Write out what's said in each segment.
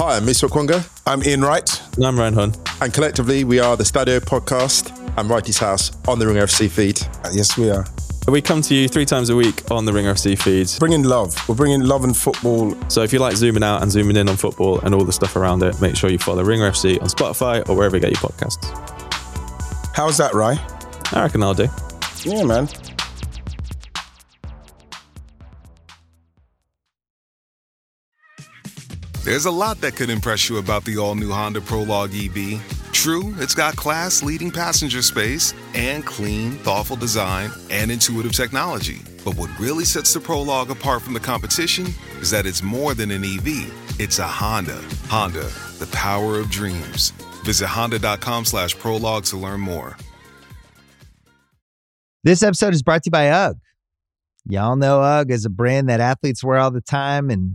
Hi, I'm Musa Okwonga. I'm Ian Wright. And I'm Ryan Hunn. And collectively, we are the Stadio Podcast and Wrighty's House on the Ringer FC feed. Uh, yes, we are. We come to you three times a week on the Ringer FC feeds. Bringing love. We're bringing love and football. So if you like zooming out and zooming in on football and all the stuff around it, make sure you follow Ringer FC on Spotify or wherever you get your podcasts. How's that, Rye? I reckon I'll do. Yeah, man. There's a lot that could impress you about the all new Honda Prologue EV. True, it's got class leading passenger space and clean, thoughtful design and intuitive technology. But what really sets the Prologue apart from the competition is that it's more than an EV, it's a Honda. Honda, the power of dreams. Visit honda.com slash prologue to learn more. This episode is brought to you by UGG. Y'all know UGG is a brand that athletes wear all the time in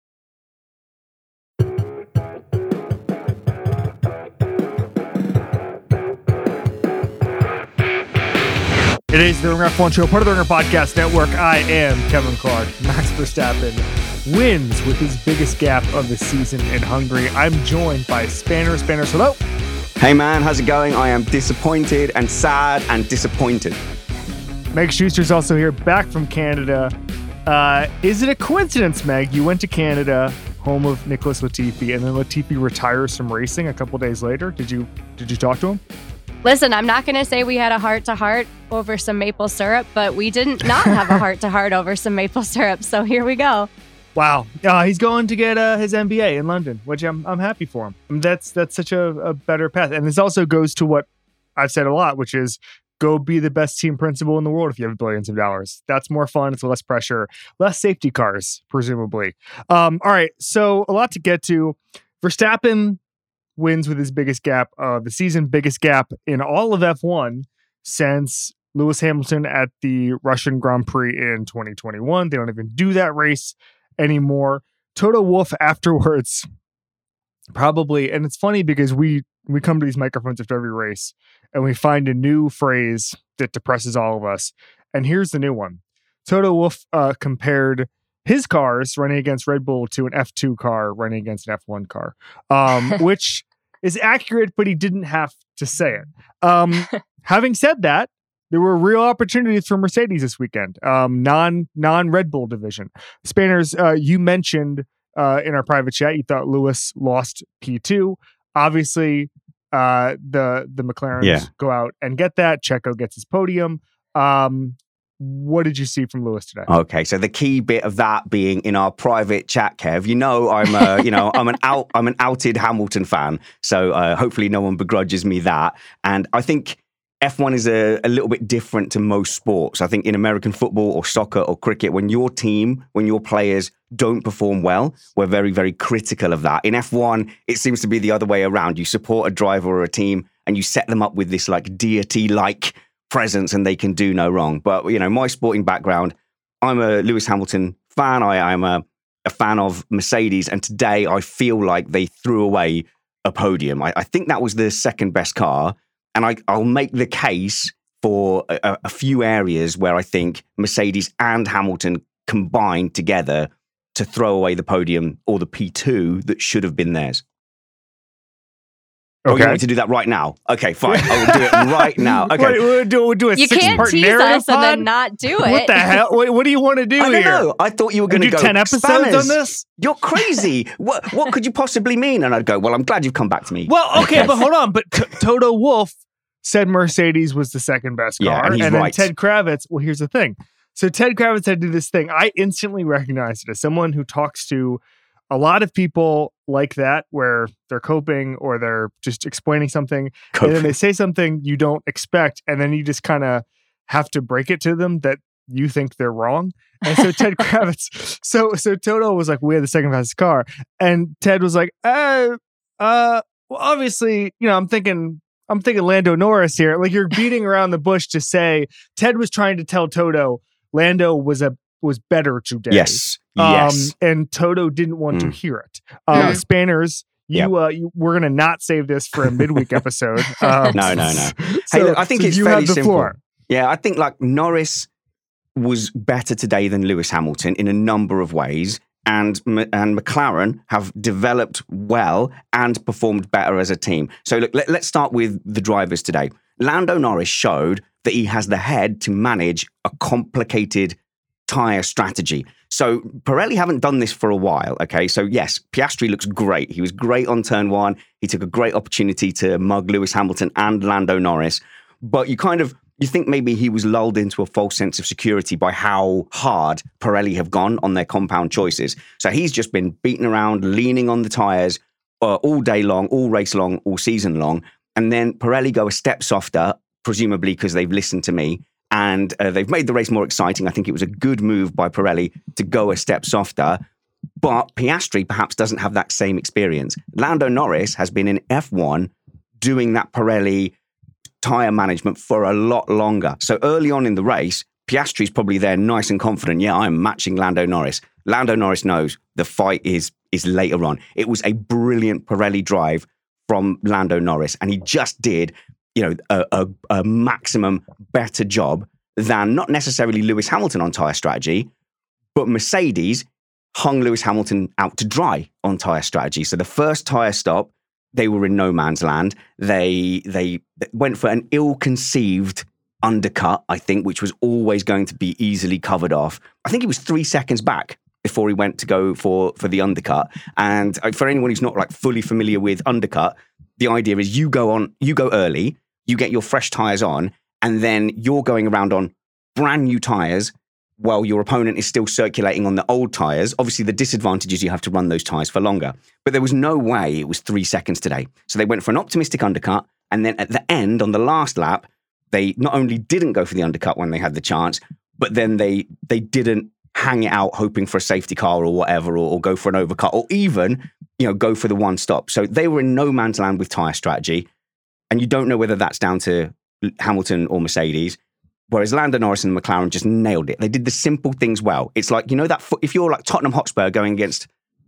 It is the Ringer F1 Show, part of the Ringer Podcast Network. I am Kevin Clark. Max Verstappen wins with his biggest gap of the season in Hungary. I'm joined by Spanner. Spanner, hello. Hey man, how's it going? I am disappointed and sad and disappointed. Meg Schuster's also here, back from Canada. Uh, is it a coincidence, Meg? You went to Canada, home of Nicholas Latifi, and then Latifi retires from racing a couple days later. Did you did you talk to him? Listen, I'm not going to say we had a heart to heart over some maple syrup, but we didn't not have a heart to heart over some maple syrup. So here we go. Wow, uh, he's going to get uh, his MBA in London, which I'm I'm happy for him. I mean, that's that's such a, a better path, and this also goes to what I've said a lot, which is go be the best team principal in the world if you have billions of dollars. That's more fun. It's less pressure, less safety cars, presumably. Um, all right, so a lot to get to. Verstappen wins with his biggest gap of the season, biggest gap in all of F1 since Lewis Hamilton at the Russian Grand Prix in 2021. They don't even do that race anymore. Toto Wolff afterwards probably and it's funny because we we come to these microphones after every race and we find a new phrase that depresses all of us. And here's the new one. Toto Wolff uh, compared his cars running against Red Bull to an F2 car running against an F1 car, um, which is accurate, but he didn't have to say it. Um, having said that, there were real opportunities for Mercedes this weekend, um, non non Red Bull division. Spanners, uh, you mentioned uh, in our private chat, you thought Lewis lost P2. Obviously, uh, the the McLarens Yeah. go out and get that. Checo gets his podium. Um, what did you see from Lewis today? Okay, so the key bit of that being in our private chat, Kev. You know, I'm a, you know, I'm an out, I'm an outed Hamilton fan. So uh, hopefully, no one begrudges me that. And I think F1 is a, a little bit different to most sports. I think in American football or soccer or cricket, when your team, when your players don't perform well, we're very, very critical of that. In F1, it seems to be the other way around. You support a driver or a team and you set them up with this like deity like presence and they can do no wrong. But, you know, my sporting background, I'm a Lewis Hamilton fan. I am a, a fan of Mercedes. And today I feel like they threw away a podium. I, I think that was the second best car. And I, I'll make the case for a, a few areas where I think Mercedes and Hamilton combined together to throw away the podium or the P2 that should have been theirs. Oh, you want me to do that right now? Okay, fine. I will do it right now. Okay. Wait, we'll do, we'll do a You six can't part tease narrative us and then not do it. What the hell? Wait, what do you want to do I don't here? know. I thought you were going do to go 10 episodes "Spanners, on this? You're crazy. what what could you possibly mean? And I'd go, well, I'm glad you've come back to me. Well, okay, but hold on. But T- Toto Wolff said Mercedes was the second best car. Yeah, and he's then right. Ted Kravitz, well, here's the thing. So Ted Kravitz had to do this thing. I instantly recognized it as someone who talks to a lot of people like that, where they're coping or they're just explaining something, and then they say something you don't expect, and then you just kind of have to break it to them that you think they're wrong. And so Ted Kravitz, so so Toto was like, "We had the second fastest car," and Ted was like, "Uh, uh, well, obviously, you know, I'm thinking." I'm thinking Lando Norris here. Like you're beating around the bush to say Ted was trying to tell Toto Lando was a was better today. Yes. Um, Yes. and Toto didn't want to Mm. hear it. Um, Yeah. Spanners, you, uh, you, we're gonna not save this for a midweek episode. Um, No, no, no. So, Hey, look, I think so it's you fairly have the simple. floor. Yeah, I think like Norris was better today than Lewis Hamilton in a number of ways. And, and McLaren have developed well and performed better as a team. So, look, let, let's start with the drivers today. Lando Norris showed that he has the head to manage a complicated tyre strategy. So, Pirelli haven't done this for a while. Okay. So, yes, Piastri looks great. He was great on turn one. He took a great opportunity to mug Lewis Hamilton and Lando Norris. But you kind of you think maybe he was lulled into a false sense of security by how hard Pirelli have gone on their compound choices. So he's just been beaten around, leaning on the tyres uh, all day long, all race long, all season long. And then Pirelli go a step softer, presumably because they've listened to me and uh, they've made the race more exciting. I think it was a good move by Pirelli to go a step softer. But Piastri perhaps doesn't have that same experience. Lando Norris has been in F1 doing that Pirelli tyre management for a lot longer. So early on in the race, Piastri's probably there nice and confident. Yeah, I'm matching Lando Norris. Lando Norris knows the fight is is later on. It was a brilliant Pirelli drive from Lando Norris, and he just did, you know, a, a, a maximum better job than not necessarily Lewis Hamilton on tyre strategy, but Mercedes hung Lewis Hamilton out to dry on tyre strategy. So the first tyre stop, they were in no man's land. They they went for an ill-conceived undercut, I think, which was always going to be easily covered off. I think he was three seconds back before he went to go for for the undercut. And uh, for anyone who's not like fully familiar with undercut, the idea is you go on, you go early, you get your fresh tires on, and then you're going around on brand new tires while your opponent is still circulating on the old tires. Obviously, the disadvantage is you have to run those tires for longer. But there was no way it was three seconds today. So they went for an optimistic undercut. And then at the end, on the last lap, they not only didn't go for the undercut when they had the chance, but then they they didn't hang it out hoping for a safety car or whatever, or, or go for an overcut, or even you know go for the one stop. So they were in no man's land with tire strategy, and you don't know whether that's down to Hamilton or Mercedes. Whereas Lando Norris and McLaren just nailed it. They did the simple things well. It's like, you know, that fo- if you're like Tottenham Hotspur going against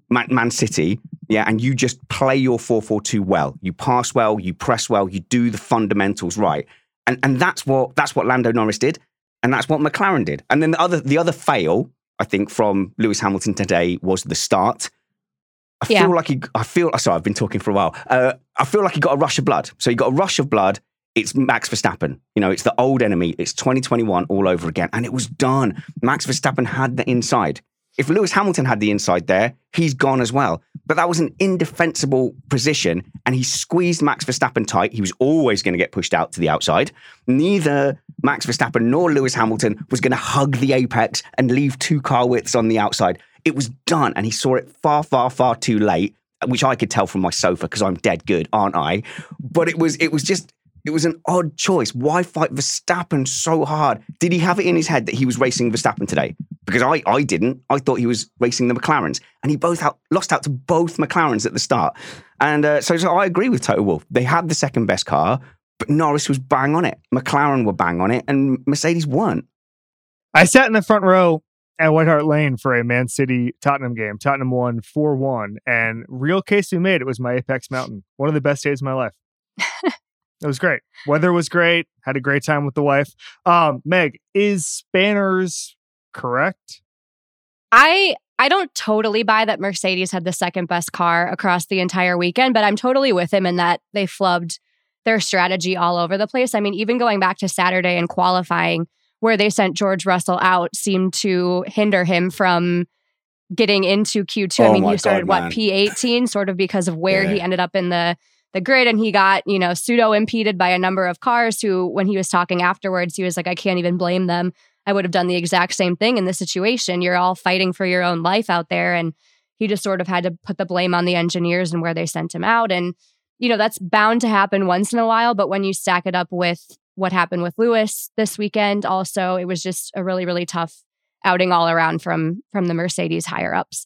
Man, Man City, yeah, and you just play your 4 4 2 well, you pass well, you press well, you do the fundamentals right. And, and that's what that's what Lando Norris did. And that's what McLaren did. And then the other the other fail, I think, from Lewis Hamilton today was the start. I Yeah. feel like he. I feel. Sorry, I've been talking for a while. Uh, I feel like he got a rush of blood. So he got a rush of blood. It's Max Verstappen. You know, it's the old enemy. It's 2021 all over again, and it was done. Max Verstappen had the inside. If Lewis Hamilton had the inside there, he's gone as well. But that was an indefensible position, and he squeezed Max Verstappen tight. He was always going to get pushed out to the outside. Neither Max Verstappen nor Lewis Hamilton was going to hug the apex and leave two car widths on the outside. It was done, and he saw it far, far, far too late, which I could tell from my sofa because I'm dead good, aren't I? But it was, it was just. It was an odd choice. Why fight Verstappen so hard? Did he have it in his head that he was racing Verstappen today? Because I, I didn't. I thought he was racing the McLarens, and he both out, lost out to both McLarens at the start. And uh, so, so I agree with Toto Wolff. They had the second best car, Norris was bang on it. McLaren were bang on it, and Mercedes weren't. I sat in the front row at White Hart Lane for a Man City Tottenham game. Tottenham won 4 1. And real case we made it was my Apex Mountain. One of the best days of my life. it was great. Weather was great. Had a great time with the wife. Um, Meg, is Spanners correct? I I don't totally buy that Mercedes had the second best car across the entire weekend, but I'm totally with him in that they flubbed their strategy all over the place. I mean, even going back to Saturday and qualifying, where they sent George Russell out, seemed to hinder him from getting into Q2. I Oh mean, he started God, what P18, sort of because of where he ended up in the the grid, and he got you know pseudo impeded by a number of cars. Who, when he was talking afterwards, he was like, "I can't even blame them." I would have done the exact same thing in this situation. You're all fighting for your own life out there. And he just sort of had to put the blame on the engineers and where they sent him out. And, you know, that's bound to happen once in a while. But when you stack it up with what happened with Lewis this weekend, also, it was just a really, really tough outing all around from from the Mercedes higher ups.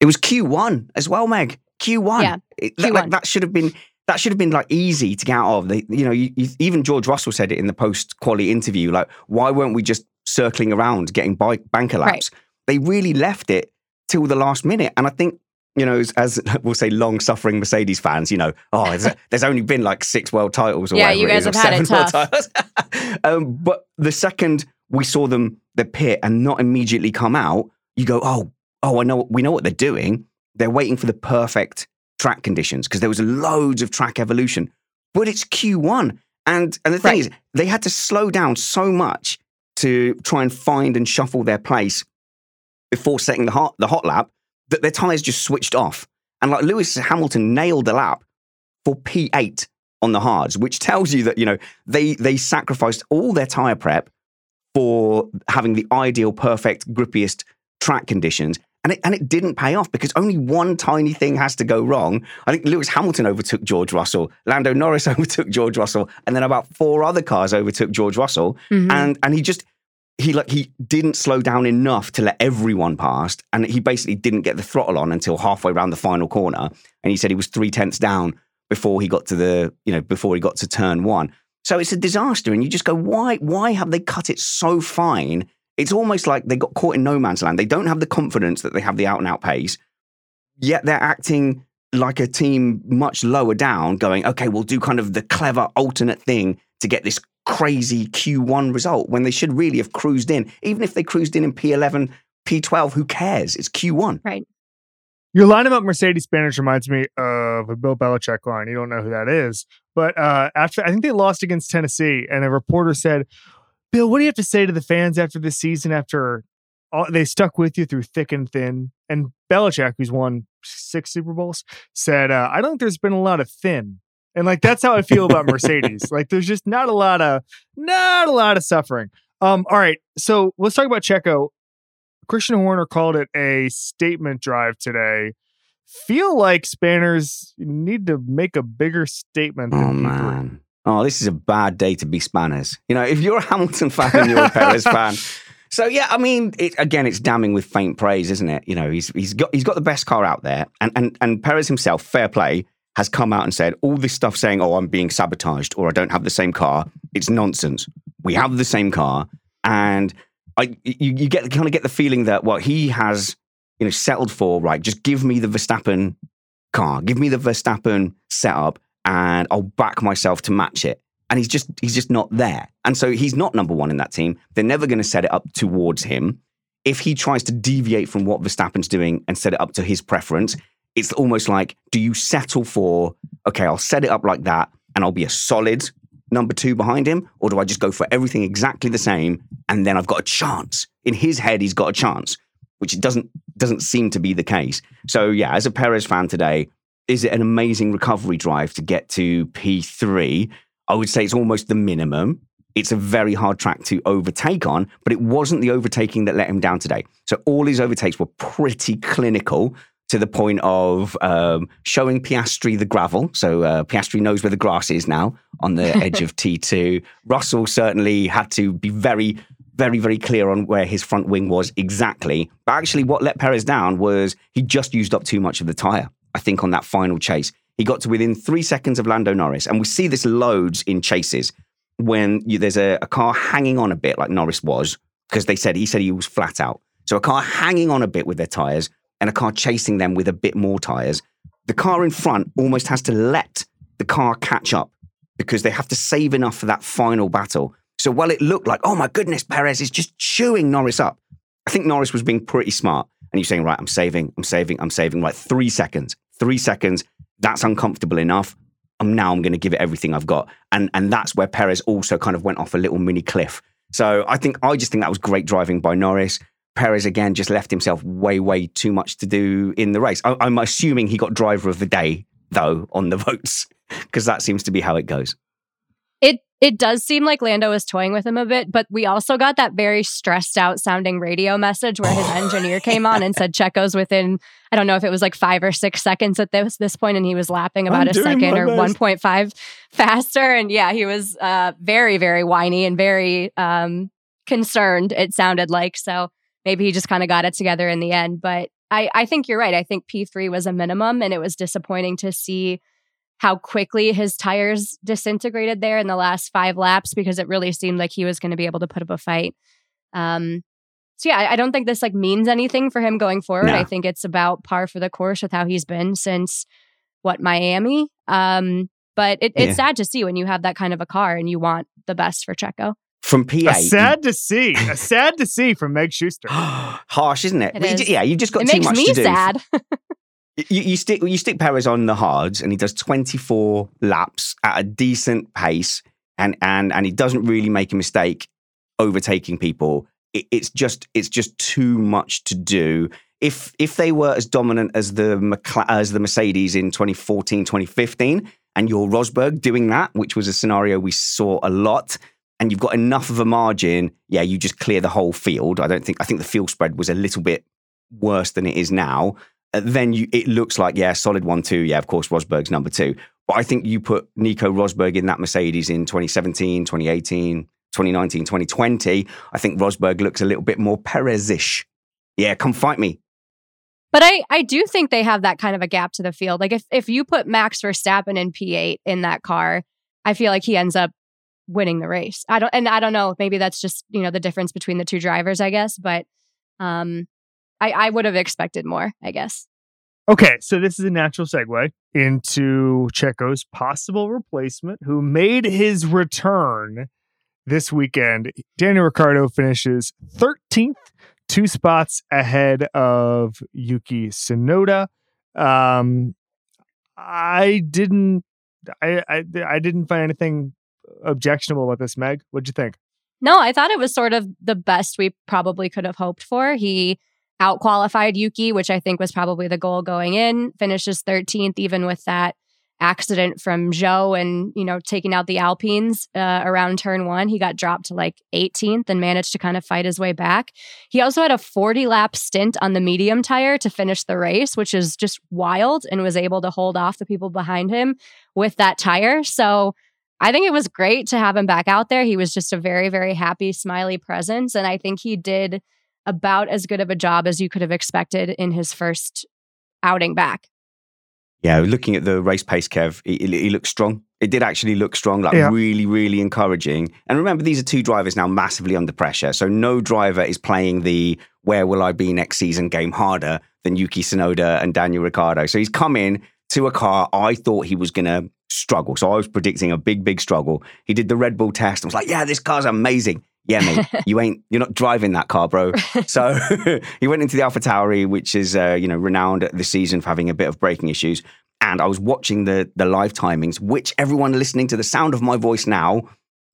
It was Q1 as well, Meg. Q1. Yeah, It- that, Q1. that should have been that should have been like easy to get out of. They, you know, you, you, even George Russell said it in the post quality interview. Like, why weren't we just circling around getting bike banker laps. They really left it till the last minute. And I think, you know, as, as we'll say, long suffering Mercedes fans, you know, oh, there's, there's only been like six world titles or Yeah, whatever you guys is, or have had it titles. um, but the second we saw them, the pit, and not immediately come out, you go, oh, oh, I know, we know what they're doing. They're waiting for the perfect track conditions because there was loads of track evolution. But it's Q1. And, and the thing Right. is, they had to slow down so much to try and find and shuffle their place before setting the hot, the hot lap that their tyres just switched off. And like Lewis Hamilton nailed the lap for P8 on the hards, which tells you that, you know, they, they sacrificed all their tyre prep for having the ideal, perfect, grippiest track conditions. And it, and it didn't pay off because only one tiny thing has to go wrong. I think Lewis Hamilton overtook George Russell, Lando Norris overtook George Russell, and then about four other cars overtook George Russell. Mhm. And and he just he like he didn't slow down enough to let everyone past, and he basically didn't get the throttle on until halfway around the final corner. And he said he was three tenths down before he got to the you know before he got to turn one. So it's a disaster, and you just go, why why have they cut it so fine? It's almost like they got caught in no man's land. They don't have the confidence that they have the out and out pace, yet they're acting like a team much lower down, going, okay, we'll do kind of the clever alternate thing to get this crazy Q1 result when they should really have cruised in. Even if they cruised in in P11, P12, who cares? It's Q1. Right. Your line about Mercedes Spanners reminds me of a Bill Belichick line. You don't know who that is, but uh, after I think they lost against Tennessee, and a reporter said, "Bill, what do you have to say to the fans after this season? After all, they stuck with you through thick and thin." And Belichick, who's won six Super Bowls, said, uh, "I don't think there's been a lot of thin." And like that's how I feel about Mercedes. like there's just not a lot of not a lot of suffering. Um, all right, so let's talk about Checo. Christian Horner called it a statement drive today. Feel like Spanners need to make a bigger statement than Oh, P3. man. Oh, this is a bad day to be spanners. You know, if you're a Hamilton fan and you're a Perez fan. So yeah, I mean, it, again, it's damning with faint praise, isn't it? You know, he's he's got he's got the best car out there, and and and Perez himself, fair play, has come out and said all this stuff saying, "Oh, I'm being sabotaged," or "I don't have the same car." It's nonsense. We have the same car, and I you, you get kind of get the feeling that what he has, you know, settled for. Right, just give me the Verstappen car, give me the Verstappen setup, and I'll back myself to match it. And he's just he's just not there. And so he's not number one in that team. They're never going to set it up towards him. If he tries to deviate from what Verstappen's doing and set it up to his preference, it's almost like, do you settle for, okay, I'll set it up like that and I'll be a solid number two behind him? Or do I just go for everything exactly the same and then I've got a chance? In his head, he's got a chance, which doesn't doesn't seem to be the case. So yeah, as a Perez fan today, is it an amazing recovery drive to get to P3? I would say it's almost the minimum. It's a very hard track to overtake on, but it wasn't the overtaking that let him down today. So all his overtakes were pretty clinical to the point of um, showing Piastri the gravel. So uh, Piastri knows where the grass is now on the edge of T2. Russell certainly had to be very, very, very clear on where his front wing was exactly. But actually, what let Perez down was he just used up too much of the tyre, I think, on that final chase. He got to within three seconds of Lando Norris. And we see this loads in chases when you, there's a, a car hanging on a bit, like Norris was, because they said he said he was flat out. So a car hanging on a bit with their tyres and a car chasing them with a bit more tyres. The car in front almost has to let the car catch up because they have to save enough for that final battle. So while it looked like, oh my goodness, Perez is just chewing Norris up, I think Norris was being pretty smart. And he's saying, right, I'm saving, I'm saving, I'm saving, like three seconds, three seconds. That's uncomfortable enough. I'm now I'm going to give it everything I've got. And and that's where Perez also kind of went off a little mini cliff. So I think I just think that was great driving by Norris. Perez again just left himself way, way too much to do in the race. I, I'm assuming he got driver of the day though on the votes because that seems to be how it goes. It it does seem like Lando is toying with him a bit, but we also got that very stressed out sounding radio message where his engineer came on and said Checo's within I don't know if it was like five or six seconds at this this point, and he was lapping about I'm a second or one point five faster, and yeah, he was uh, very very whiny and very um, concerned. It sounded like so maybe he just kind of got it together in the end, but. I, I think you're right. I think P3 was a minimum, and it was disappointing to see how quickly his tires disintegrated there in the last five laps because it really seemed like he was going to be able to put up a fight. Um, so yeah, I, I don't think this like means anything for him going forward. No. I think it's about par for the course with how he's been since what Miami. Um, but it, it's Yeah. sad to see when you have that kind of a car and you want the best for Checo. From PA. A sad to see. A sad to see from Meg Schuster. Harsh, isn't it? It But you is. yeah, you've just got It too much me to do. sad. You, you stick you stick Perez on the hards, and he does 24 laps at a decent pace, and and and he doesn't really make a mistake overtaking people. It, it's just it's just too much to do. If if they were as dominant as the McLa- as the Mercedes in 2014, 2015, and you're Rosberg doing that, which was a scenario we saw a lot, and you've got enough of a margin, yeah, you just clear the whole field. I don't think I think the field spread was a little bit worse than it is now. Uh, then you it looks like yeah, solid one two. Yeah, of course, Rosberg's number two. But I think you put Nico Rosberg in that Mercedes in 2017, 2018, 2019, 2020. I think Rosberg looks a little bit more Perez-ish. Yeah, come fight me. But I, I do think they have that kind of a gap to the field. Like if if you put Max Verstappen in P8 in that car, I feel like he ends up winning the race. I don't and I don't know, maybe that's just, you know, the difference between the two drivers, I guess, but um I I would have expected more, I guess. Okay, so this is a natural segue into Checo's possible replacement, who made his return this weekend. Daniel Ricciardo finishes 13th, two spots ahead of Yuki Tsunoda. Um, I didn't, I, I, I didn't find anything objectionable about this. Meg, what'd you think? No, I thought it was sort of the best we probably could have hoped for. He outqualified Yuki, which I think was probably the goal going in, finishes 13th, even with that accident from Zhou and, you know, taking out the Alpines uh, around turn one. He got dropped to like 18th and managed to kind of fight his way back. He also had a 40 lap stint on the medium tire to finish the race, which is just wild and was able to hold off the people behind him with that tire. So, I think it was great to have him back out there. He was just a very, very happy, smiley presence. And I think he did about as good of a job as you could have expected in his first outing back. Yeah, looking at the race pace, Kev, he, he he looked strong. It did actually look strong, like Yeah. really, really encouraging. And remember, these are two drivers now massively under pressure. So no driver is playing the where will I be next season game harder than Yuki Tsunoda and Daniel Ricciardo. So he's come in to a car I thought he was going to struggle. So I was predicting a big, big struggle. He did the Red Bull test. I was like, yeah, this car's amazing. Yeah, mate, you ain't, you're not driving that car, bro. So he went into the Alpha Tauri, which is, uh, you know, renowned this season for having a bit of braking issues. And I was watching the the live timings, which everyone listening to the sound of my voice now,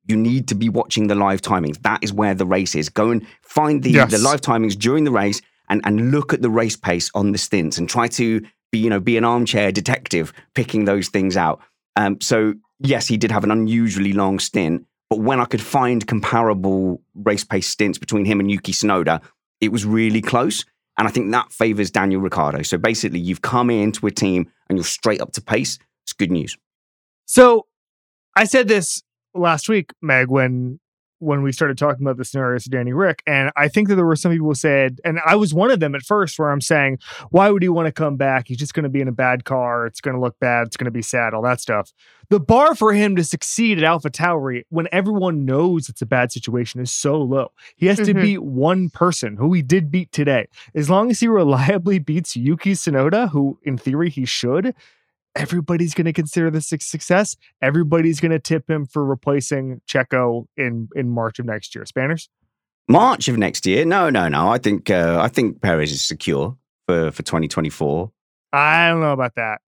you need to be watching the live timings. That is where the race is. Go and find the, Yes. the live timings during the race and, and look at the race pace on the stints and try to be, you know, be an armchair detective picking those things out. Um, so yes, he did have an unusually long stint, but when I could find comparable race pace stints between him and Yuki Tsunoda, it was really close. And I think that favors Daniel Ricciardo. So basically, you've come into a team and you're straight up to pace. It's good news. So I said this last week, Meg, when when we started talking about the scenarios of Danny Rick, and I think that there were some people who said, and I was one of them at first, where I'm saying, why would he want to come back? He's just going to be in a bad car. It's going to look bad. It's going to be sad. All that stuff. The bar for him to succeed at Alpha Tauri, when everyone knows it's a bad situation, is so low. He has to Mhm. beat one person who he did beat today. As long as he reliably beats Yuki Tsunoda, who in theory he should, everybody's going to consider this a success. Everybody's going to tip him for replacing Checo in in March of next year. Spanners? March of next year? No, no, no. I think uh, I think Perez is secure for for 2024. I don't know about that.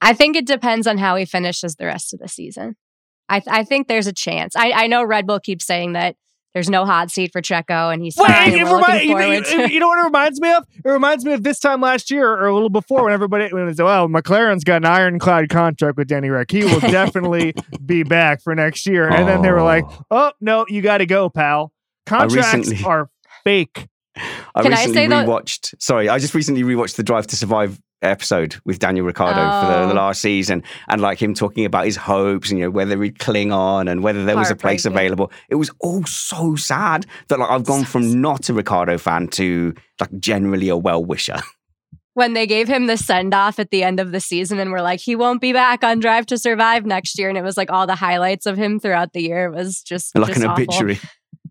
I think it depends on how he finishes the rest of the season. I, th- I think there's a chance. I, I know Red Bull keeps saying that there's no hot seat for Checo, and he's Well, fine. it and remi- looking you- forward you, to you know what it reminds me of? It reminds me of this time last year or a little before when everybody when it's well, McLaren's got an ironclad contract with Danny Rick. He will definitely be back for next year. And then they were like, "Oh no, you got to go, pal. Contracts recently- are fake." I Can I recently say that- rewatched. Sorry, I just recently rewatched the Drive to Survive episode with Daniel Ricciardo for the, the Oh. last season, and like him talking about his hopes and you know whether he'd cling on and whether there was a place available. It was all so sad that like I've gone from not a Ricciardo fan to like generally a well wisher. when they gave him the send off at the end of the season and were like, he won't be back on Drive to Survive next year. And it was like all the highlights of him throughout the year. It was just like just an awful. obituary.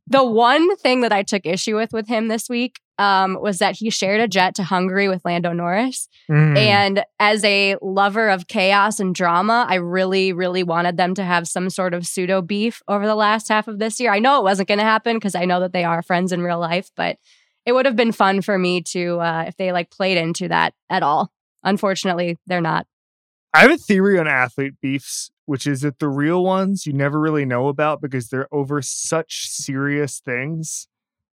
The one thing that I took issue with with him this week um, was that he shared a jet to Hungary with Lando Norris. Mm. And as a lover of chaos and drama, I really, really wanted them to have some sort of pseudo beef over the last half of this year. I know it wasn't going to happen because I know that they are friends in real life, but it would have been fun for me to uh, if they like played into that at all. Unfortunately, they're not. I have a theory on athlete beefs, which is that the real ones you never really know about because they're over such serious things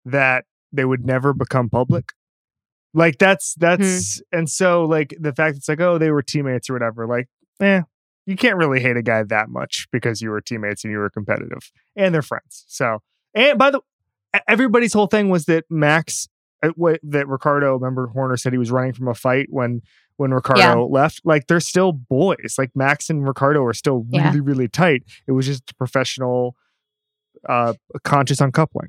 that they would never become public. Like that's that's and so like the fact it's like oh they were teammates or whatever like eh you can't really hate a guy that much because you were teammates and you were competitive and they're friends. So and by the everybody's whole thing was that Max uh, what that Ricciardo remember Horner said he was running from a fight when when Ricciardo Yeah. left. Like they're still boys. Like Max and Ricciardo are still Yeah. really really tight. It was just professional uh conscious uncoupling.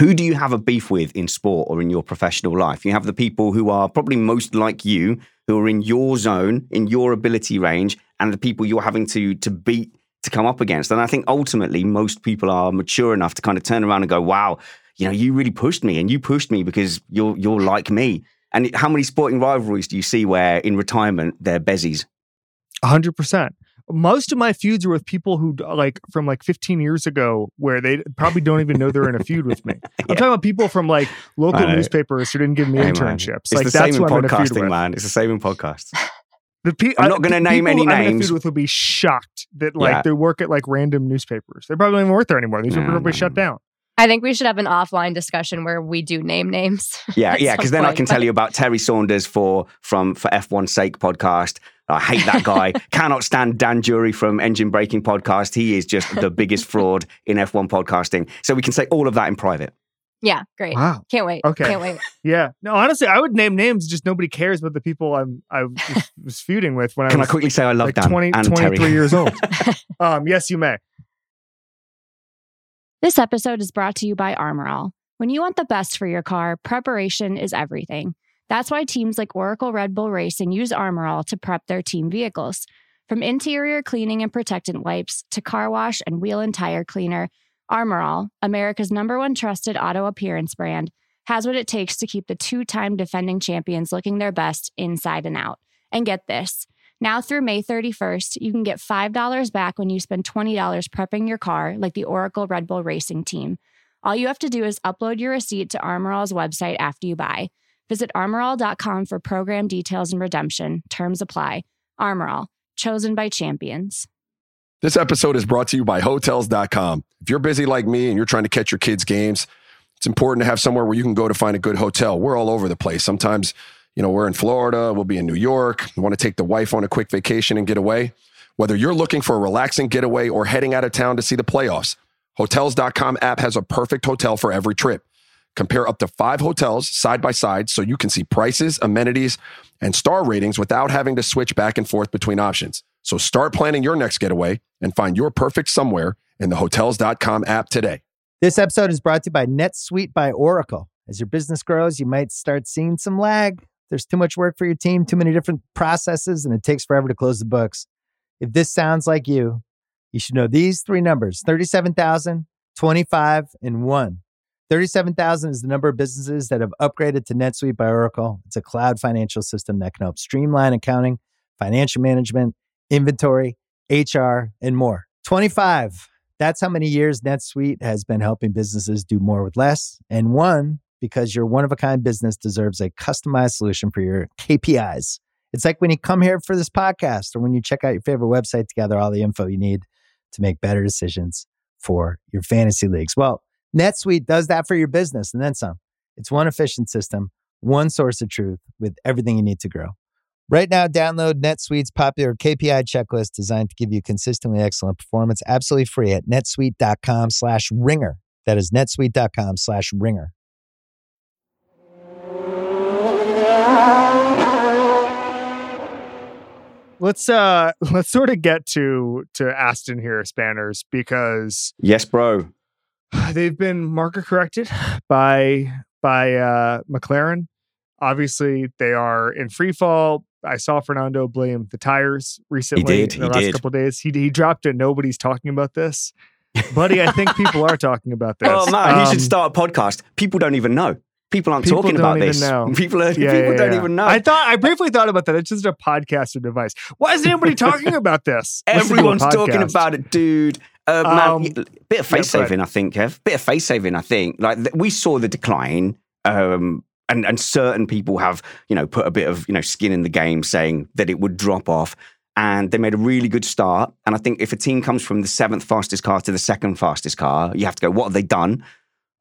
Who do you have a beef with in sport or in your professional life? You have the people who are probably most like you, who are in your zone, in your ability range, and the people you're having to to beat to come up against. And I think ultimately most people are mature enough to kind of turn around and go, "Wow, you know, you really pushed me, and you pushed me because you're you're like me." And how many sporting rivalries do you see where in retirement they're bezies? hundred percent. Most of my feuds are with people who like from like 15 years ago, where they probably don't even know they're in a feud with me. I'm talking about people from like local newspapers who didn't give me Hey, man, internships. It's like the that's same in I'm in a feud podcasting, man. It's the same in podcasts. The pe- I'm not gonna name any I'm names. feud with would be shocked that like Yeah. they work at like random newspapers. They're probably not even worth there anymore. These No, are probably no, shut no. down. I think we should have an offline discussion where we do name names. Yeah, yeah, because then I can but- tell you about Terry Saunders for from for F1 Sake podcast. I hate that guy. Cannot stand Dan Jury from Engine Braking podcast. He is just the biggest fraud in F1 podcasting. So we can say all of that in private. Yeah, great. Wow. Can't wait. Okay. Can't wait. Yeah. No, honestly, I would name names. Just nobody cares about the people I'm I was, was feuding with when I Can I I quickly say I love like Dan 20, and 23 Terry? years old. um, yes, you may. This episode is brought to you by Armorall. When you want the best for your car, preparation is everything. That's why teams like Oracle Red Bull Racing use Armorall to prep their team vehicles. From interior cleaning and protectant wipes to car wash and wheel and tire cleaner, Armorall, America's number one trusted auto appearance brand, has what it takes to keep the two time defending champions looking their best inside and out. And get this now through May 31st, you can get $5 back when you spend $20 prepping your car, like the Oracle Red Bull Racing team. All you have to do is upload your receipt to Armorall's website after you buy. Visit armorall.com for program details and redemption. Terms apply. Armorall, chosen by champions. This episode is brought to you by Hotels.com. If you're busy like me and you're trying to catch your kids' games, it's important to have somewhere where you can go to find a good hotel. We're all over the place. Sometimes, you know, we're in Florida, we'll be in New York, want to take the wife on a quick vacation and get away. Whether you're looking for a relaxing getaway or heading out of town to see the playoffs, Hotels.com app has a perfect hotel for every trip. Compare up to five hotels side by side so you can see prices, amenities, and star ratings without having to switch back and forth between options. So start planning your next getaway and find your perfect somewhere in the Hotels.com app today. This episode is brought to you by NetSuite by Oracle. As your business grows, you might start seeing some lag. There's too much work for your team, too many different processes, and it takes forever to close the books. If this sounds like you, you should know these three numbers 37,000, 25, and 1. 37,000 is the number of businesses that have upgraded to NetSuite by Oracle. It's a cloud financial system that can help streamline accounting, financial management, inventory, HR, and more. 25. That's how many years NetSuite has been helping businesses do more with less. And one, because your one of a kind business deserves a customized solution for your KPIs. It's like when you come here for this podcast or when you check out your favorite website to gather all the info you need to make better decisions for your fantasy leagues. Well, NetSuite does that for your business and then some. It's one efficient system, one source of truth with everything you need to grow. Right now, download NetSuite's popular KPI checklist designed to give you consistently excellent performance absolutely free at netsuite.com slash ringer. That is netsuite.com slash ringer. Let's uh let's sort of get to to Aston here, Spanners, because Yes, bro. they've been marker corrected by by uh McLaren. Obviously, they are in free fall. I saw Fernando blame the tires recently did, in the he last did. couple of days. He he dropped a nobody's talking about this. buddy. I think people are talking about this. Oh man, he Um, should start a podcast. People don't even know. People aren't people talking about this. know. People are, Yeah, people yeah, don't even know. I thought I briefly thought about that. It's just a podcaster device. Why isn't anybody talking about this? Listen to a Everyone's talking about it, dude. Uh, Um, y- bit of face yeah, saving, I think, Kev. Bit of face saving, I think. Like th- we saw the decline, um, and and certain people have, you know, put a bit of you know skin in the game, saying that it would drop off. And they made a really good start. And I think if a team comes from the seventh fastest car to the second fastest car, you have to go, what have they done?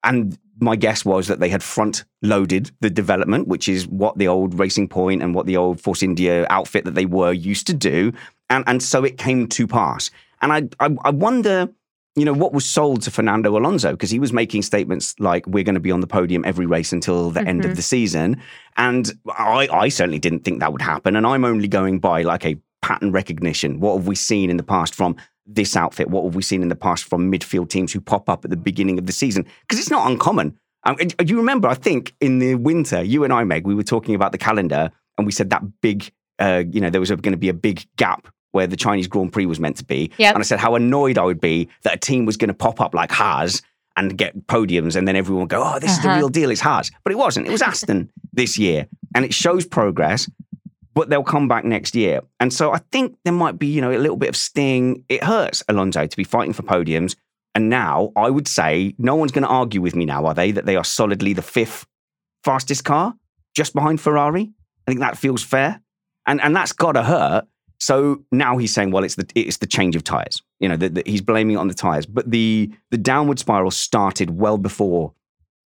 And my guess was that they had front loaded the development, which is what the old Racing Point and what the old Force India outfit that they were used to do. And, and so it came to pass. And I, I, I wonder, you know, what was sold to Fernando Alonso because he was making statements like, we're going to be on the podium every race until the end of Mhm. the season. And I, I certainly didn't think that would happen. And I'm only going by like a pattern recognition. What have we seen in the past from this outfit? What have we seen in the past from midfield teams who pop up at the beginning of the season? Because it's not uncommon. Um, you remember, I think in the winter, you and I, Meg, we were talking about the calendar and we said that big, uh, you know, there was going to be a big gap where the Chinese Grand Prix was meant to be. Yep. And I said how annoyed I would be that a team was going to pop up like Haas and get podiums and then everyone would go, oh, this is the Uh-huh. real deal, it's Haas. But it wasn't. It was Aston this year. And it shows progress but they'll come back next year. And so I think there might be, you know, a little bit of sting. It hurts Alonso to be fighting for podiums. And now I would say no one's going to argue with me now, are they? That they are solidly the fifth fastest car, just behind Ferrari. I think that feels fair. And and that's gotta hurt. So now he's saying, well, it's the it's the change of tires. You know, that that he's blaming it on the tires. But the the downward spiral started well before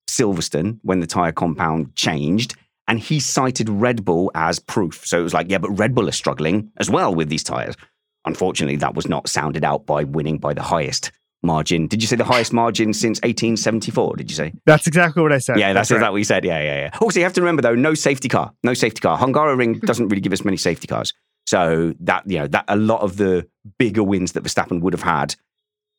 Silverstone when the tire compound changed. And he cited Red Bull as proof. So it was like, yeah, but Red Bull are struggling as well with these tires. Unfortunately, that was not sounded out by winning by the highest margin. Did you say the highest margin since 1874? Did you say? That's exactly what I said. Yeah, that's, right. exactly what you said. Yeah, yeah, yeah. Also, you have to remember though, no safety car, no safety car. Hungaroring doesn't really give us many safety cars, so that you know that a lot of the bigger wins that Verstappen would have had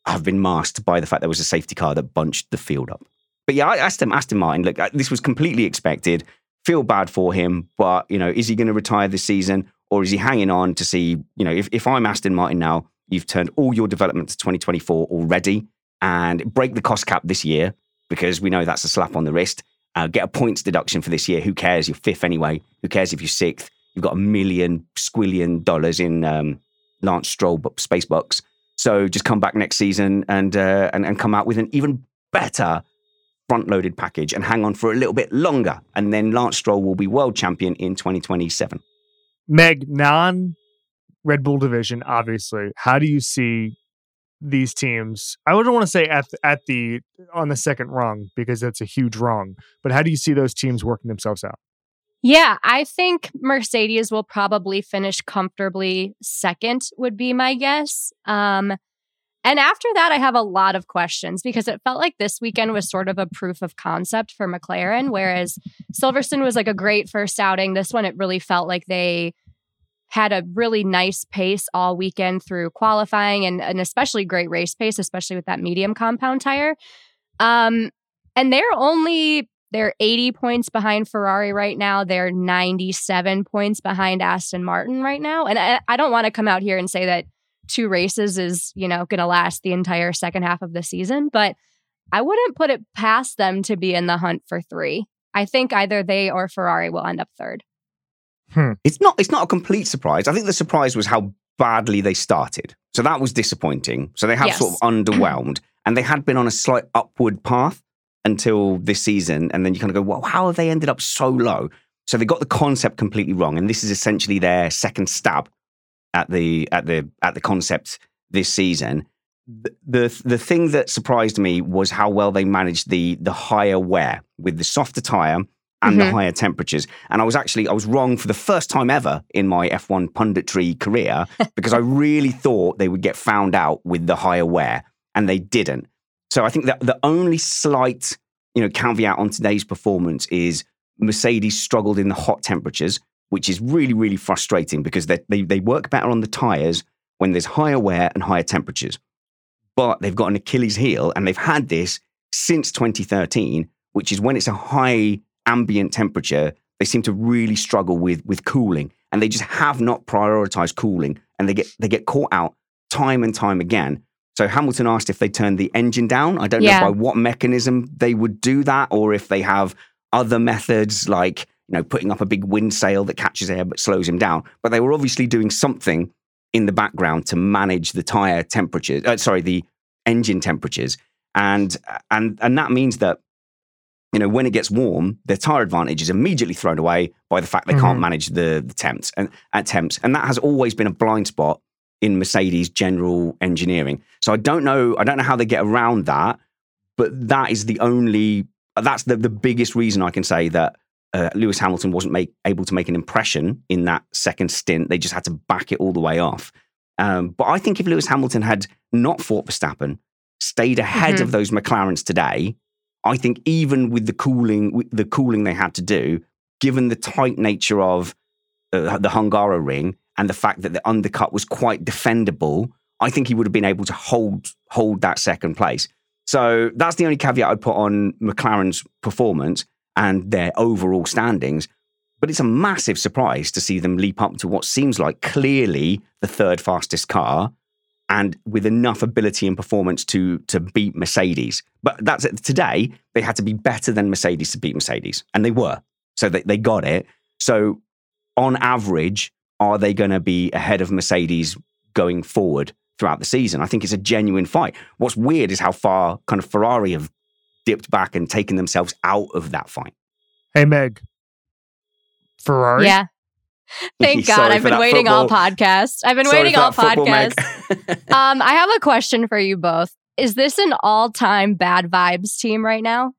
have been masked by the fact there was a safety car that bunched the field up. But yeah, I asked him, Aston Martin, look, uh, this was completely expected. Feel bad for him, but you know, is he going to retire this season or is he hanging on to see? You know, if if I'm Aston Martin now, you've turned all your development to 2024 already, and break the cost cap this year because we know that's a slap on the wrist. Uh, get a points deduction for this year. Who cares? You're fifth anyway. Who cares if you're sixth? You've got a million squillion dollars in um, Lance Stroll space bucks. So just come back next season and uh, and and come out with an even better front-loaded package and hang on for a little bit longer. And then Lance Stroll will be world champion in 2027. Meg, non Red Bull division, obviously. How do you see these teams? I wouldn't want to say at at the on the second rung because that's a huge rung. But how do you see those teams working themselves out? Yeah, I think Mercedes will probably finish comfortably second, would be my guess. Um, and after that, I have a lot of questions because it felt like this weekend was sort of a proof of concept for McLaren, whereas Silverstone was like a great first outing. This one, it really felt like they had a really nice pace all weekend through qualifying and an especially great race pace, especially with that medium compound tire. Um, and they're only they're 80 points behind Ferrari right now. They're 97 points behind Aston Martin right now. And I, I don't want to come out here and say that two races is, you know, going to last the entire second half of the season, but I wouldn't put it past them to be in the hunt for three. I think either they or Ferrari will end up third. Hmm. It's not it's not a complete surprise. I think the surprise was how badly they started. So that was disappointing. So they have Yes. sort of underwhelmed and they had been on a slight upward path until this season and then you kind of go, "Well, how have they ended up so low?" So they got the concept completely wrong and this is essentially their second stab at the at the at the concept this season. The, the the thing that surprised me was how well they managed the the higher wear with the softer tire and the Mhm. higher temperatures. And I was actually I was wrong for the first time ever in my F1 punditry career because I really thought they would get found out with the higher wear, and they didn't. So I think that the only slight you know caveat on today's performance is Mercedes struggled in the hot temperatures, which is really really frustrating because they they, they work better on the tires when there's higher wear and higher temperatures. But they've got an Achilles heel, and they've had this since 2013, which is when it's a high ambient temperature, they seem to really struggle with with cooling, and they just have not prioritized cooling, and they get they get caught out time and time again. So Hamilton asked if they turned the engine down. I don't Yeah. know by what mechanism they would do that, or if they have other methods like you know putting up a big wind sail that catches air but slows him down. But they were obviously doing something in the background to manage the tire temperatures. Uh, sorry, the engine temperatures, and and and that means that you know when it gets warm, their tire advantage is immediately thrown away by the fact they can't Mhm. manage the, the temps and at temps, and that has always been a blind spot in Mercedes general engineering. So I don't know, I don't know how they get around that, but that is the only, that's the, the biggest reason I can say that uh, Lewis Hamilton wasn't make, able to make an impression in that second stint. They just had to back it all the way off. Um, but I think if Lewis Hamilton had not fought Verstappen, stayed ahead Mhm. of those McLarens today, I think even with the cooling, the cooling they had to do, given the tight nature of uh, the Hungaroring and the fact that the undercut was quite defendable, I think he would have been able to hold hold that second place. So that's the only caveat I'd put on McLaren's performance and their overall standings. But it's a massive surprise to see them leap up to what seems like clearly the third fastest car and with enough ability and performance to to beat Mercedes. But that's it. Today, they had to be better than Mercedes to beat Mercedes. And they were. So they, they got it. So on average, are they going to be ahead of Mercedes going forward throughout the season? I think it's a genuine fight. What's weird is how far kind of Ferrari have dipped back and taken themselves out of that fight. Hey, Meg. Ferrari? Yeah. Thank God. I've been that waiting all football- podcasts. I've been Sorry waiting all that football, Meg. podcasts. um, I have a question for you both. Is this an all-time bad vibes team right now?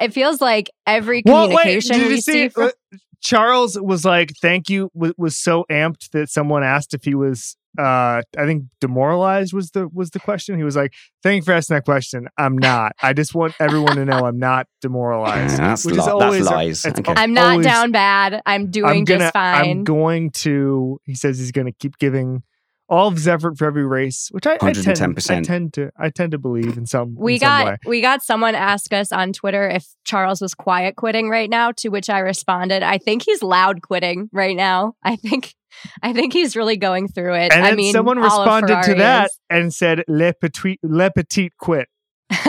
It feels like every Well, wait, communication did we see. see? from- Charles was like, "Thank you." Was, was so amped that someone asked if he was. Uh, I think demoralized was the was the question. He was like, "Thank you for asking that question. I'm not. I just want everyone to know I'm not demoralized." Yeah, that's which li- is that's always lies. it's Okay. I'm not always- down bad. I'm doing I'm gonna. just fine. I'm going to. He says he's going to keep giving all of his effort for every race, which I, I tend. I tend to. I tend to believe in some. we in some got way. we got someone ask us on Twitter if Charles was quiet quitting right now, to which I responded, I think he's loud quitting right now. I think I think he's really going through it. And I then mean, someone all responded to Ferrari that is. and said "le petit le petit quit."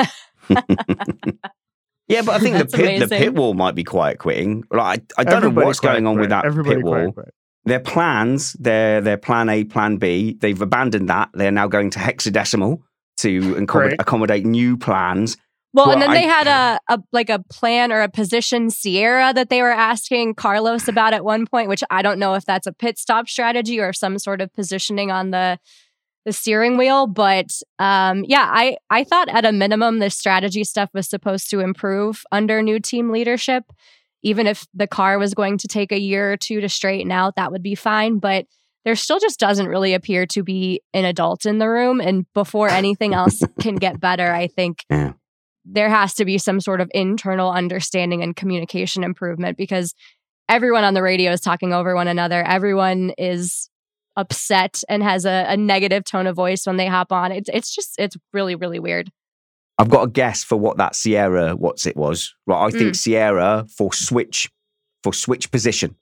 Yeah, but I think the That's pit, the pit wall might be quiet quitting. Like, I, I don't Everybody know what's going on with that Everybody pit quiet wall. quit. Their plans, their their plan A, plan B, they've abandoned that. They're now going to hexadecimal to accom- Great. accommodate new plans. Well, Well, and then I- they had a, a like a plan or a position Sierra that they were asking Carlos about at one point, which I don't know if that's a pit stop strategy or some sort of positioning on the the steering wheel. But um, yeah, I I thought at a minimum this strategy stuff was supposed to improve under new team leadership. Even if the car was going to take a year or two to straighten out, that would be fine. But there still just doesn't really appear to be an adult in the room. And before anything else can get better, I think Yeah. there has to be some sort of internal understanding and communication improvement because everyone on the radio is talking over one another. Everyone is upset and has a, a negative tone of voice when they hop on. It's it's just it's really really weird. I've got a guess for what that Sierra, what's it was. Right, I Mm. think Sierra for switch, for switch position.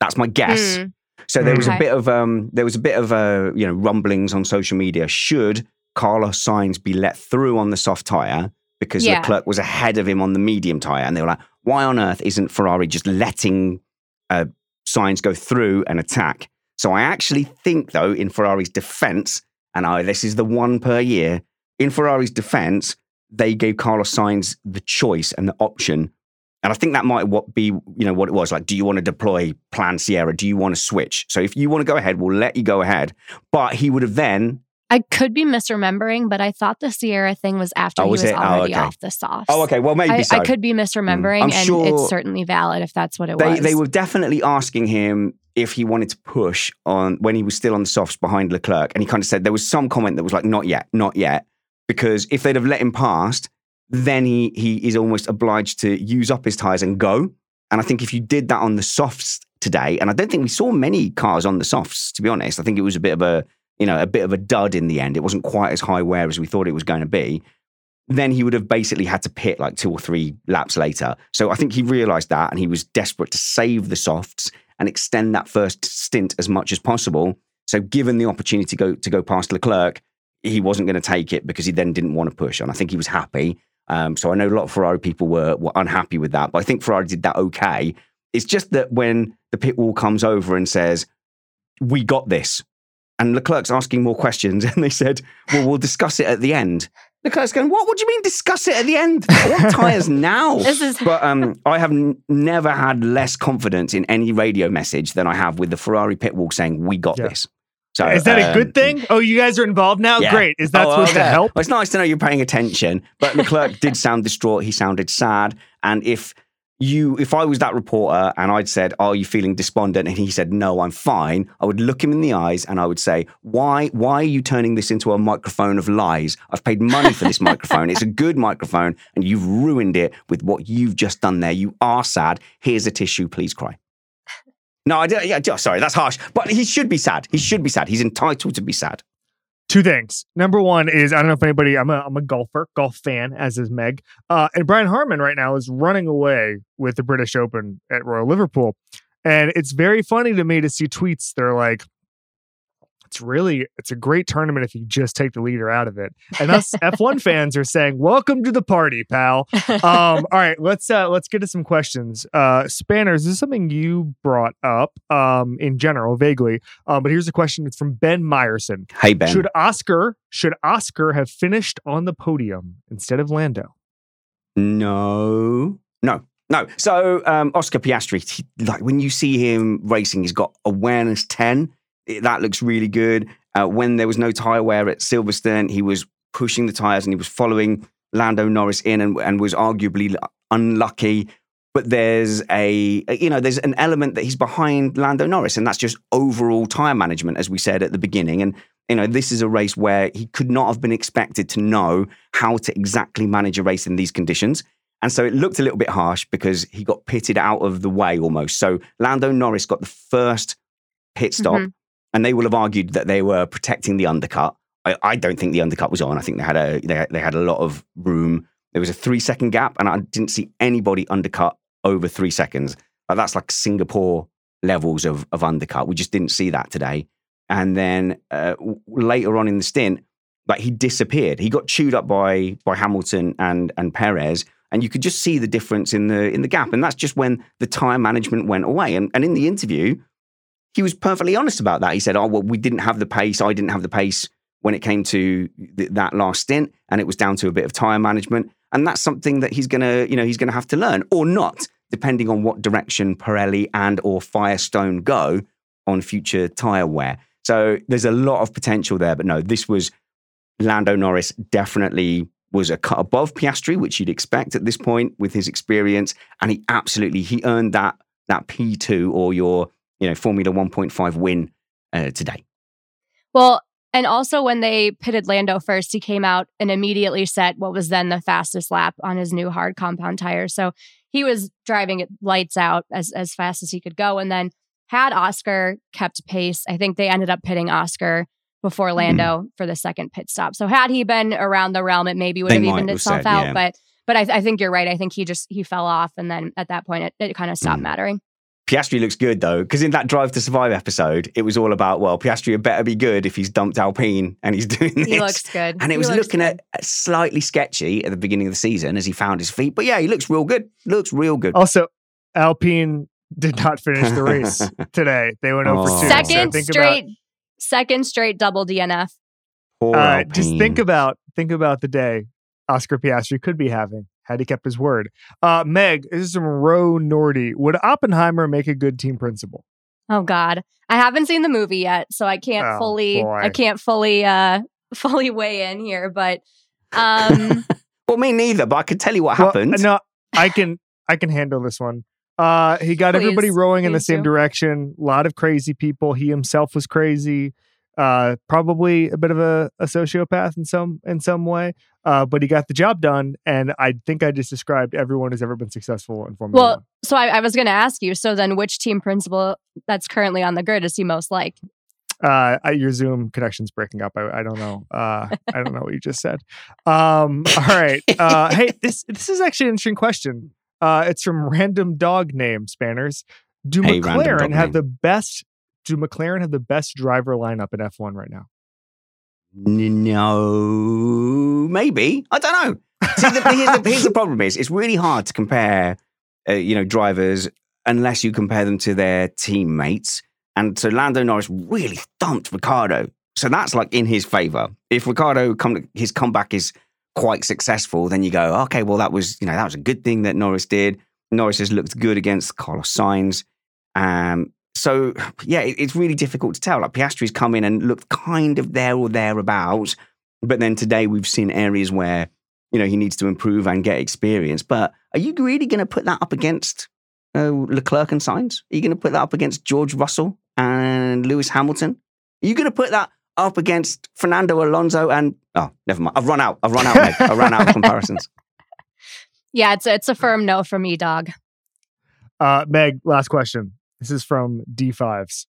That's my guess. Mm. So there was Okay. a bit of um, there was a bit of uh, you know rumblings on social media. Should Carlos Sainz be let through on the soft tire because Yeah. Leclerc was ahead of him on the medium tire, and they were like, why on earth isn't Ferrari just letting uh, Sainz go through and attack? So I actually think though, in Ferrari's defense, and I this is the one per year. In Ferrari's defense, they gave Carlos Sainz the choice and the option and I think that might what be, you know, what it was like. Do you want to deploy Plan Sierra? Do you want to switch? So if you want to go ahead, we'll let you go ahead. But he would have then. I could be misremembering, but I thought the Sierra thing was after Oh, he was? Oh, already okay. off the softs. Oh, okay. Well, maybe I, so. I could be misremembering, mm. I'm and sure it's certainly valid if that's what it they was. they were definitely asking him if he wanted to push on when he was still on the softs behind Leclerc, and he kind of said there was some comment that was like, "Not yet, not yet," because if they'd have let him past, then he he is almost obliged to use up his tires and go. And I think if you did that on the softs today, and I don't think we saw many cars on the softs, to be honest. I think it was a bit of a you know a bit of a dud in the end. It wasn't quite as high wear as we thought it was going to be. Then he would have basically had to pit like two or three laps later. So I think he realised that, and he was desperate to save the softs and extend that first stint as much as possible. So given the opportunity to go to go past Leclerc, he wasn't going to take it because he then didn't want to push. on. I think he was happy. Um, so I know a lot of Ferrari people were, were unhappy with that, but I think Ferrari did that okay. It's just that when the pit wall comes over and says, We got this, and Leclerc's asking more questions, and they said, Well, we'll discuss it at the end. Leclerc's going, What? What do you mean discuss it at the end? I want tyres now. Is But um, I have n- never had less confidence in any radio message than I have with the Ferrari pit wall saying, We got Yeah. this. So, Is that a um, good thing? Oh, you guys are involved now? yeah. Great. Is that Oh, supposed to help? Well, it's nice to know you're paying attention. But Leclerc did sound distraught. He sounded sad. And if you, if I was that reporter and I'd said, "Are you feeling despondent?" and he said, "No, I'm fine," I would look him in the eyes and I would say, "Why? Why are you turning this into a microphone of lies? I've paid money for this microphone. It's a good microphone, and you've ruined it with what you've just done there. You are sad. Here's a tissue. Please cry." No, I don't. Yeah, just- sorry, that's harsh. But he should be sad. He should be sad. He's entitled to be sad. Two things. Number one is I don't know if anybody. I'm a I'm a golfer, golf fan, as is Meg. Uh, and Brian Harman right now is running away with the British Open at Royal Liverpool, and it's very funny to me to see tweets. They're like, "It's really it's a great tournament if you just take the leader out of it." And us F1 fans are saying, "Welcome to the party, pal." um, all right, let's uh, let's get to some questions. Uh, Spanners, this is something you brought up um, in general, vaguely. Um, but here's a question. It's from Ben Meyerson. Hey Ben. Should Oscar should Oscar have finished on the podium instead of Lando? No, no, no. So um, Oscar Piastri, he, like when you see him racing, he's got awareness ten. It- that looks really good. Uh, when there was no tire wear at Silverstone, he was pushing the tires and he was following Lando Norris in, and, and was arguably unlucky. But there's a you know there's an element that he's behind Lando Norris, and that's just overall tire management, as we said at the beginning. And you know this is a race where he could not have been expected to know how to exactly manage a race in these conditions. And so it looked a little bit harsh because he got pitted out of the way almost. So Lando Norris got the first pit stop, Mhm. And they will have argued that they were protecting the undercut. I, I don't think the undercut was on. I think they had a they, they had a lot of room. There was a three second gap, and I didn't see anybody undercut over three seconds. Like that's like Singapore levels of of undercut. We just didn't see that today. And then uh, later on in the stint, like he disappeared. He got chewed up by by Hamilton and and Perez, and you could just see the difference in the in the gap. And that's just when the tire management went away. And and in the interview, he was perfectly honest about that. He said, "Oh well, we didn't have the pace. I didn't have the pace when it came to th- that last stint, and it was down to a bit of tire management." And that's something that he's gonna, you know, he's gonna have to learn or not, depending on what direction Pirelli and or Firestone go on future tire wear. So there's a lot of potential there. But no, this was Lando Norris definitely was a cut above Piastri, which you'd expect at this point with his experience, and he absolutely he earned that that P two or your you know Formula 1.5 win uh, today. Well, and also when they pitted Lando first, he came out and immediately set what was then the fastest lap on his new hard compound tires. So he was driving it lights out as as fast as he could go. And then had Oscar kept pace, I think they ended up pitting Oscar before Lando for the second pit stop. So had he been around the realm, it maybe would They have evened itself said, out. yeah. But but I, I think you're right. I think he just he fell off, and then at that point, it, it kind of stopped Mm. mattering. Piastri looks good though, because in that Drive to Survive episode, it was all about well, Piastri had better be good if he's dumped Alpine and he's doing this. He looks good, And it He was looking good. at slightly sketchy at the beginning of the season as he found his feet. But yeah, he looks real good. Looks real good. Also, Alpine did not finish the race today. They went over Oh. two. second So think straight, second straight double DNF. Poor uh, just think about think about the day Oscar Piastri could be having had he kept his word. Uh, Meg, this is from Ro Nordy. Would Oppenheimer make a good team principal? Oh God, I haven't seen the movie yet, so I can't Oh, fully, boy. I can't fully, uh, fully weigh in here. But um, well, me neither, but I could tell you what Well, happened. no, I can I can handle this one. Uh, he got everybody rowing in the same do. direction. A lot of crazy people. He himself was crazy. Uh, probably a bit of a, a sociopath in some in some way. Uh, but he got the job done, and I think I just described everyone who's ever been successful in Formula well, One. so I, I was going to ask you. So then, which team principal that's currently on the grid is he most like? Uh, I- your Zoom connection's breaking up. I, I don't know. Uh, I don't know what you just said. Um, all right. Uh, hey, this this is actually an interesting question. Uh, it's from random dog name spanners. Do Hey, McLaren have name. the best? Do McLaren have the best driver lineup in F1 right now? No, maybe. I don't know. See, the, here's, the, here's the problem: is it's really hard to compare, uh, you know, drivers unless you compare them to their teammates. And so Lando Norris really thumped Ricciardo, so that's like in his favor. If Ricciardo come, his comeback is quite successful, then you go, okay, well that was you know that was a good thing that Norris did. Norris has looked good against Carlos Sainz. Um, so yeah, it, it's really difficult to tell. Like Piastri's come in and looked kind of there or thereabouts, but then today we've seen areas where you know he needs to improve and get experience. But are you really going to put that up against uh, Leclerc and Sainz? Are you going to put that up against George Russell and Lewis Hamilton? Are you going to put that up against Fernando Alonso and oh, never mind. I've run out. I've run out. Meg. I ran out of comparisons. Yeah, it's it's a firm no for me, dog. Uh, Meg, last question. This is from D5s.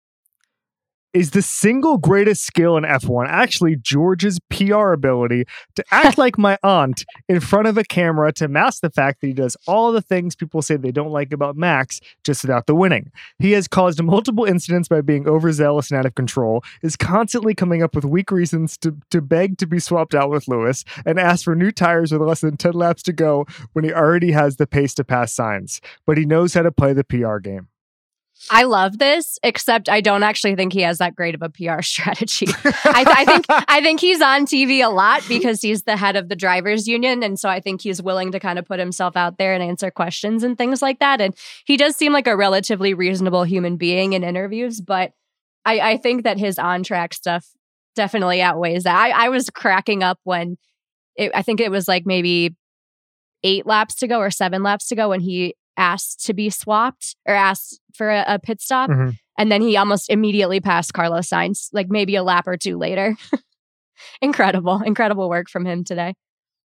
Is the single greatest skill in F1 actually George's PR ability to act like my aunt in front of a camera to mask the fact that he does all the things people say they don't like about Max just without the winning? He has caused multiple incidents by being overzealous and out of control, is constantly coming up with weak reasons to, to beg to be swapped out with Lewis, and ask for new tires with less than 10 laps to go when he already has the pace to pass Sainz. But he knows how to play the PR game. I love this, except I don't actually think he has that great of a PR strategy. I, I think I think he's on TV a lot because he's the head of the drivers union, and so I think he's willing to kind of put himself out there and answer questions and things like that. And he does seem like a relatively reasonable human being in interviews, but I, I think that his on track stuff definitely outweighs that. I, I was cracking up when it, I think it was like maybe eight laps to go or seven laps to go when he asked to be swapped or asked for a, a pit stop. Mhm. And then he almost immediately passed Carlos Sainz, like maybe a lap or two later. incredible, incredible work from him today.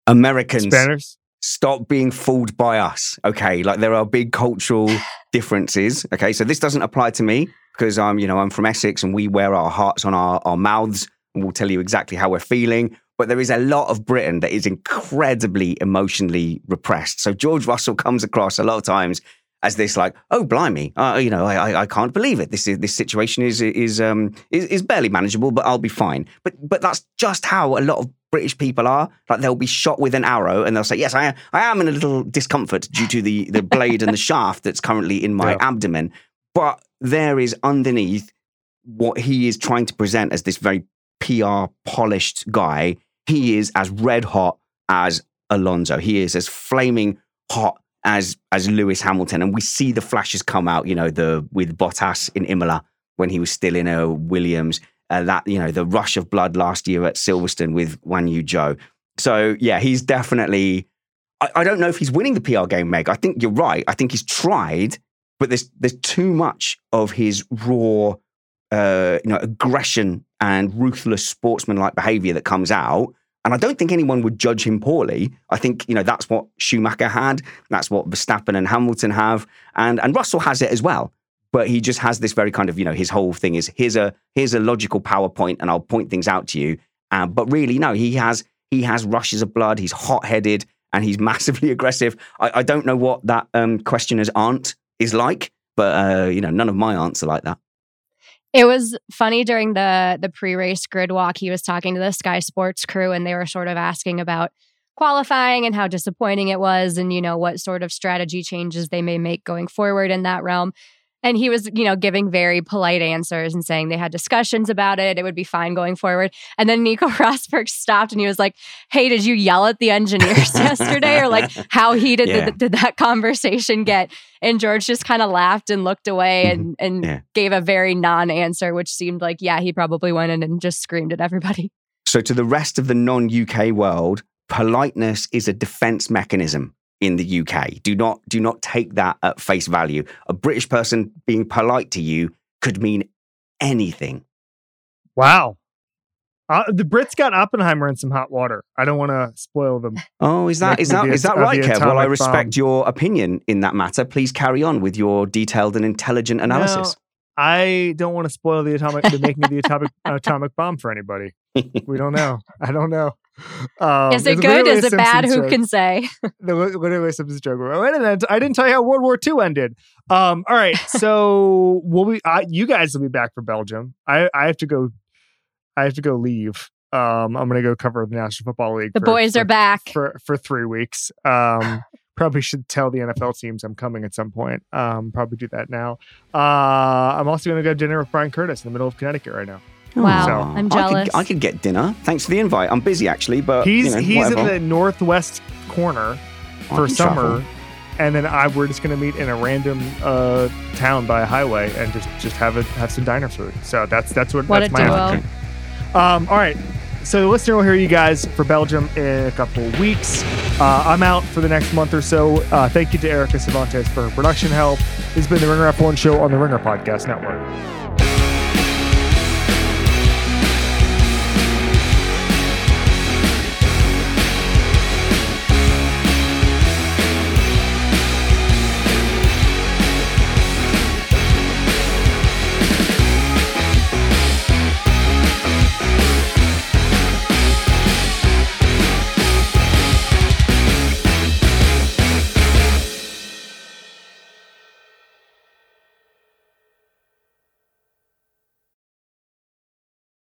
Americans Spanners. stop being fooled by us. Okay, like there are big cultural differences. Okay, so this doesn't apply to me because I'm, you know, I'm from Essex and we wear our hearts on our, our mouths and we'll tell you exactly how we're feeling. But there is a lot of Britain that is incredibly emotionally repressed. So George Russell comes across a lot of times as this like, oh blimey, uh, you know, I, I I can't believe it. This is this situation is is um is, is barely manageable, but I'll be fine. But but that's just how a lot of British people are. Like they'll be shot with an arrow and they'll say, yes, I am, I am in a little discomfort due to the the blade and the shaft that's currently in my Yeah. abdomen. But there is underneath what he is trying to present as this very PR polished guy. He is as red hot as Alonso. He is as flaming hot as as Lewis Hamilton, and we see the flashes come out. You know, the with Bottas in Imola when he was still in a Williams. Uh, that you know, the rush of blood last year at Silverstone with Guanyu Zhou. So yeah, he's definitely. I, I don't know if he's winning the PR game, Meg. I think you're right. I think he's tried, but there's there's too much of his raw, uh, you know, aggression and ruthless sportsman-like behavior that comes out. And I don't think anyone would judge him poorly. I think you know that's what Schumacher had. That's what Verstappen and Hamilton have, and and Russell has it as well. But he just has this very kind of you know his whole thing is here's a here's a logical PowerPoint, and I'll point things out to you. Um, but really, no, he has he has rushes of blood. He's hot headed and he's massively aggressive. I, I don't know what that um, questioner's aunt is like, but uh, you know none of my aunts are like that. It was funny during the the pre-race grid walk. He was talking to the Sky Sports crew, and they were sort of asking about qualifying and how disappointing it was, and you know what sort of strategy changes they may make going forward in that realm. And he was, you know, giving very polite answers and saying they had discussions about it. It would be fine going forward. And then Nico Rosberg stopped and he was like, "Hey, did you yell at the engineers yesterday, or like how heated Yeah. did, did that conversation get?" And George just kind of laughed and looked away mm-hmm. and and Yeah. gave a very non-answer, which seemed like, yeah, he probably went in and just screamed at everybody. So to the rest of the non-UK world, politeness is a defense mechanism in the UK. Do not do not take that at face value. A British person being polite to you could mean anything. Wow. Uh, the Brits got Oppenheimer in some hot water. I don't want to spoil them. Oh, is that is that is that the is that at- right, Kev? Well, I respect bomb. your opinion in that matter. Please carry on with your detailed and intelligent analysis. I don't want to spoil the atomic, the making of the atomic atomic bomb for anybody. We don't know. I don't know. Um, is it good? Is it bad? Simpsons Who joke. can say? The literally a Simpsons joke. Wait a minute. I didn't tell you how World War II ended. Um, all right. So we'll be. I, you guys will be back for Belgium. I, I have to go. I have to go leave. Um, I'm gonna go cover the National Football League. The for- boys for- are back. for for three weeks. Um, probably should tell the NFL teams I'm coming at some point. Um, probably do that now. Uh, I'm also gonna go to dinner with Bryan Curtis in the middle of Connecticut right now. Wow, So- I'm I jealous. could, I could get dinner. Thanks for the invite. I'm busy actually, but He's you know, he's whatever. in the northwest corner for summer. travel. And then I we're just gonna meet in a random uh, town by a highway and just just have a have some diner food. So that's that's what, What that's my duo. Um, all right. So the listener will hear you guys for Belgium in a couple of weeks. Uh, I'm out for the next month or so. Uh, thank you to Erika Cervantes for her production help. This has been the Ringer F1 show on the Ringer Podcast Network.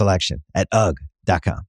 collection at UGG.com.